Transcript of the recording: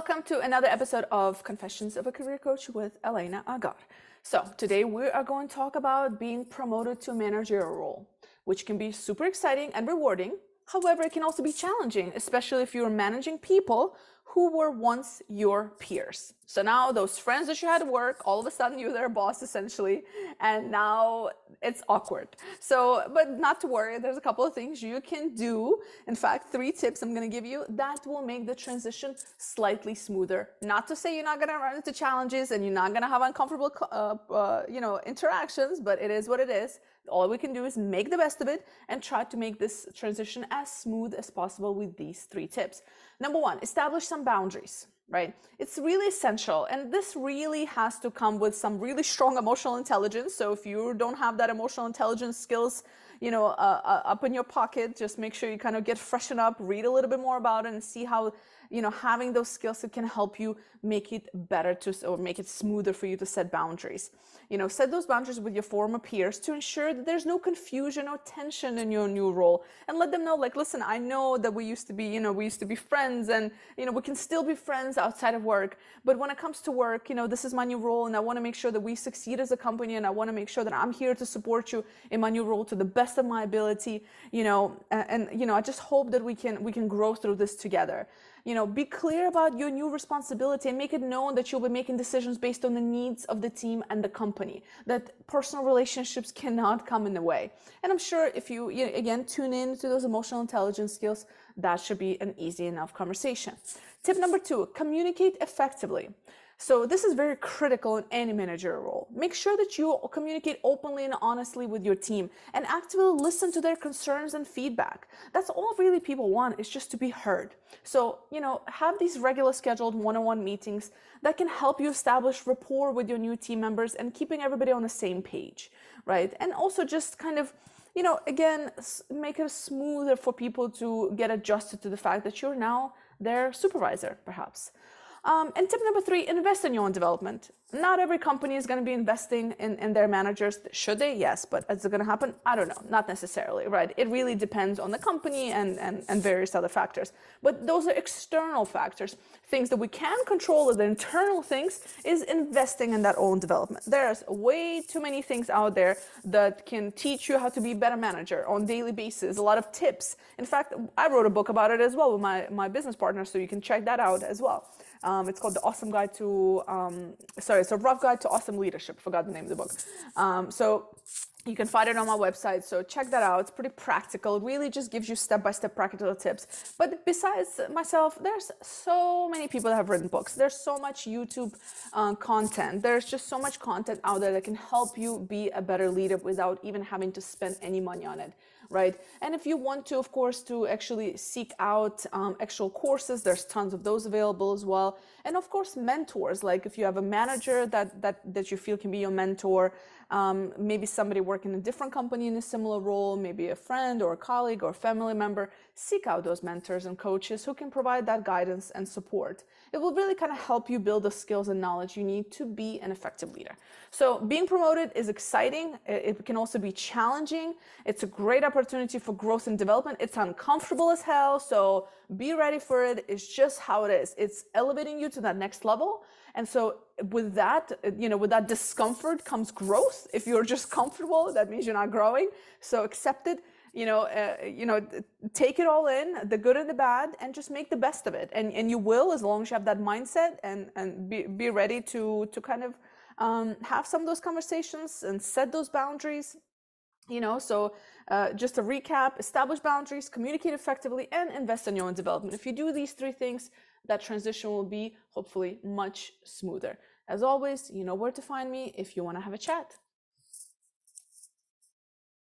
Welcome to another episode of Confessions of a Career Coach with Elena Agar. So, today we are going to talk about being promoted to managerial role, which can be super exciting and rewarding. However, it can also be challenging, especially if you're managing people who were once your peers. So now those friends that you had at work, all of a sudden you're their boss essentially, and now it's awkward. So, but not to worry, there's a couple of things you can do. In fact, three tips I'm gonna give you that will make the transition slightly smoother. Not to say you're not gonna run into challenges and you're not gonna have uncomfortable, uh, uh, you know, interactions, but it is what it is. All we can do is make the best of it and try to make this transition as smooth as possible with these three tips. Number one, establish some boundaries right? It's really essential. And this really has to come with some really strong emotional intelligence. So if you don't have that emotional intelligence skills, you know, uh, uh, up in your pocket, just make sure you kind of get freshened up, read a little bit more about it and see how you know, having those skills that can help you make it better to, or make it smoother for you to set boundaries. You know, set those boundaries with your former peers to ensure that there's no confusion or tension in your new role and let them know, like, listen, I know that we used to be, you know, we used to be friends and, you know, we can still be friends outside of work. But when it comes to work, you know, this is my new role and I want to make sure that we succeed as a company and I want to make sure that I'm here to support you in my new role to the best of my ability, you know, and, and you know, I just hope that we can, we can grow through this together. You know be clear about your new responsibility and make it known that you'll be making decisions based on the needs of the team and the company that personal relationships cannot come in the way. And i'm sure if you, you know, again tune in to those emotional intelligence skills that should be an easy enough conversation. Tip number two communicate effectively so this is very critical in any manager role. Make sure that you communicate openly and honestly with your team and actively listen to their concerns and feedback. That's all really people want is just to be heard. So, you know, have these regular scheduled one-on-one meetings that can help you establish rapport with your new team members and keeping everybody on the same page, right? And also just kind of you know, again, make it smoother for people to get adjusted to the fact that you're now their supervisor, perhaps. Um, and tip number three, invest in your own development. Not every company is going to be investing in, in their managers. Should they? Yes. But is it going to happen? I don't know. Not necessarily, right? It really depends on the company and, and, and various other factors. But those are external factors. Things that we can control, the internal things, is investing in that own development. There's way too many things out there that can teach you how to be a better manager on daily basis, a lot of tips. In fact, I wrote a book about it as well with my, my business partner, so you can check that out as well. Um, it's called The Awesome Guide to, um, sorry, it's a rough guide to awesome leadership. Forgot the name of the book. Um, so you can find it on my website. So check that out. It's pretty practical. It really just gives you step-by-step practical tips. But besides myself, there's so many people that have written books. There's so much YouTube uh, content. There's just so much content out there that can help you be a better leader without even having to spend any money on it right? And if you want to, of course, to actually seek out um, actual courses, there's tons of those available as well. And of course, mentors, like if you have a manager that, that, that you feel can be your mentor, um, maybe somebody working in a different company in a similar role, maybe a friend or a colleague or family member, seek out those mentors and coaches who can provide that guidance and support. It will really kind of help you build the skills and knowledge you need to be an effective leader. So being promoted is exciting. It can also be challenging. It's a great opportunity for growth and development. It's uncomfortable as hell. So be ready for it. It's just how it is. It's elevating you to that next level. And so with that, you know, with that discomfort comes growth. If you're just comfortable, that means you're not growing. So accept it, you know, uh, you know, take it all in, the good and the bad, and just make the best of it. And and you will, as long as you have that mindset and and be be ready to to kind of um, have some of those conversations and set those boundaries. You know, so uh, just to recap: establish boundaries, communicate effectively, and invest in your own development. If you do these three things, that transition will be hopefully much smoother. As always, you know where to find me if you want to have a chat.